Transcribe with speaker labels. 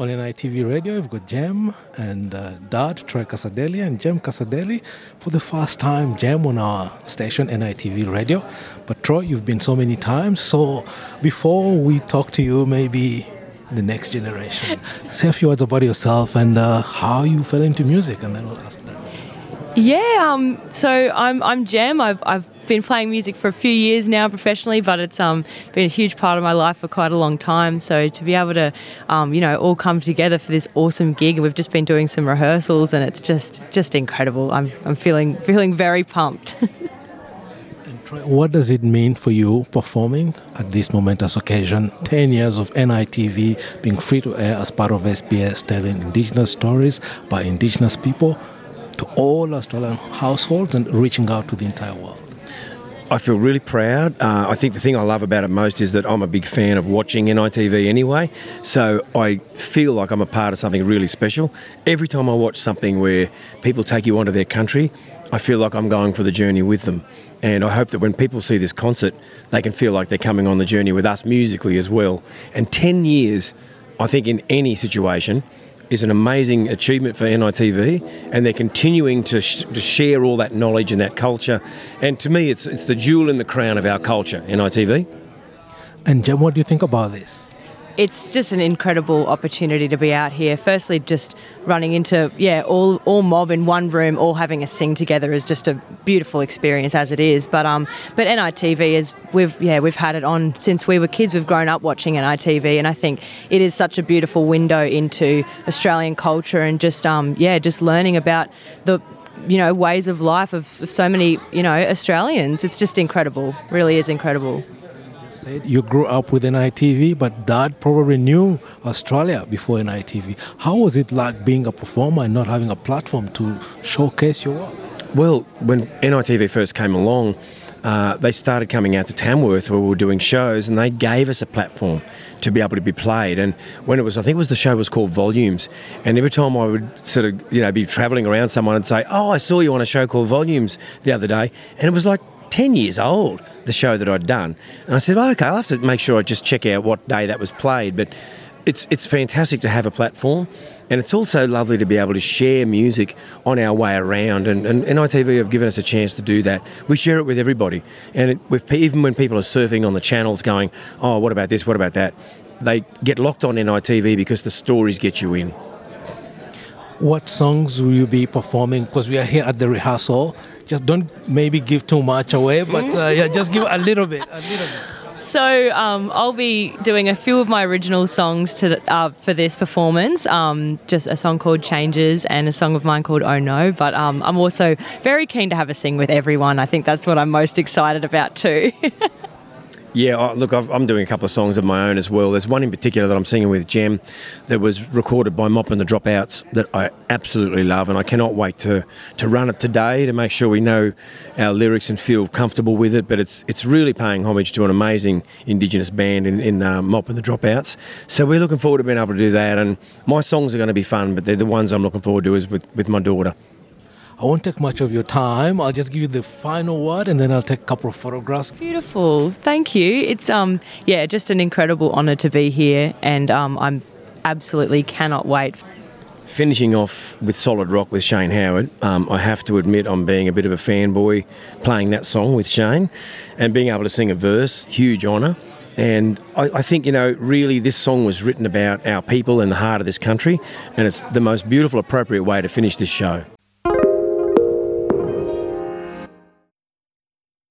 Speaker 1: on NITV Radio, we've got Jem and uh, Dad, Troy Cassar-Daley, and Jem Cassar-Daley for the first time. Jem on our station, NITV Radio. But Troy, you've been so many times. So before we talk to you, maybe the next generation, say a few words about yourself and uh, how you fell into music, and then we'll ask that.
Speaker 2: Yeah, um, so I'm I'm Jem. I've I've been playing music for a few years now professionally, but it's um, been a huge part of my life for quite a long time. So to be able to, um, you know, all come together for this awesome gig, and we've just been doing some rehearsals, and it's just just incredible. I'm I'm feeling feeling very pumped.
Speaker 1: What does it mean for you performing at this momentous occasion? 10 years of NITV being free to air as part of SBS, telling Indigenous stories by Indigenous people to all Australian households and reaching out to the entire world.
Speaker 3: I feel really proud. Uh, I think the thing I love about it most is that I'm a big fan of watching NITV anyway, so I feel like I'm a part of something really special. Every time I watch something where people take you onto their country, I feel like I'm going for the journey with them. And I hope that when people see this concert, they can feel like they're coming on the journey with us musically as well. And 10 years, I think, in any situation, is an amazing achievement for NITV, and they're continuing to, sh- to share all that knowledge and that culture. And to me, it's it's the jewel in the crown of our culture, NITV.
Speaker 1: And Jem, what do you think about this?
Speaker 2: It's just an incredible opportunity to be out here. Firstly, just running into yeah, all all mob in one room, all having a sing together is just a beautiful experience as it is. But um, but NITV is we've yeah we've had it on since we were kids. We've grown up watching NITV, and I think it is such a beautiful window into Australian culture and just um yeah just learning about the you know ways of life of, of so many you know Australians. It's just incredible. Really is incredible
Speaker 1: said you grew up with NITV, but dad probably knew Australia before NITV. How was it like being a performer and not having a platform to showcase your work?
Speaker 3: Well, when NITV first came along, uh, they started coming out to Tamworth where we were doing shows, and they gave us a platform to be able to be played. And when it was, I think it was the show was called Volumes, and every time I would sort of, you know, be travelling around, someone and say, "Oh, I saw you on a show called Volumes the other day," and it was like 10 years old, the show that I'd done. And I said, oh, okay, I'll have to make sure I just check out what day that was played. But it's, it's fantastic to have a platform. And it's also lovely to be able to share music on our way around. And, and NITV have given us a chance to do that. We share it with everybody. And it, with, even when people are surfing on the channels going, oh, what about this, what about that? They get locked on NITV because the stories get you in.
Speaker 1: What songs will you be performing? Because we are here at the rehearsal just don't maybe give too much away, but uh, yeah, just give a little bit, a little bit.
Speaker 2: So um, I'll be doing a few of my original songs to, uh, for this performance. Um, just a song called Changes and a song of mine called Oh No. But um, I'm also very keen to have a sing with everyone. I think that's what I'm most excited about too.
Speaker 3: Yeah, look, i am doing a couple of songs of my own as well. There's one in particular that I'm singing with Jem that was recorded by Mop and the Dropouts that I absolutely love, and I cannot wait to, to run it today to make sure we know our lyrics and feel comfortable with it. But it's it's really paying homage to an amazing Indigenous band in, in uh, Mop and the Dropouts. So we're looking forward to being able to do that, and my songs are going to be fun, but they're the ones I'm looking forward to is with, with my daughter.
Speaker 1: I won't take much of your time. I'll just give you the final word and then I'll take a couple of photographs.
Speaker 2: Beautiful. Thank you. It's um yeah, just an incredible honor to be here and um I'm absolutely cannot wait.
Speaker 3: Finishing off with Solid Rock with Shane Howard, um, I have to admit I'm being a bit of a fanboy playing that song with Shane and being able to sing a verse, huge honour. And I, I, think, you know, really this song was written about our people and the heart of this country, and it's the most beautiful, appropriate way to finish this show.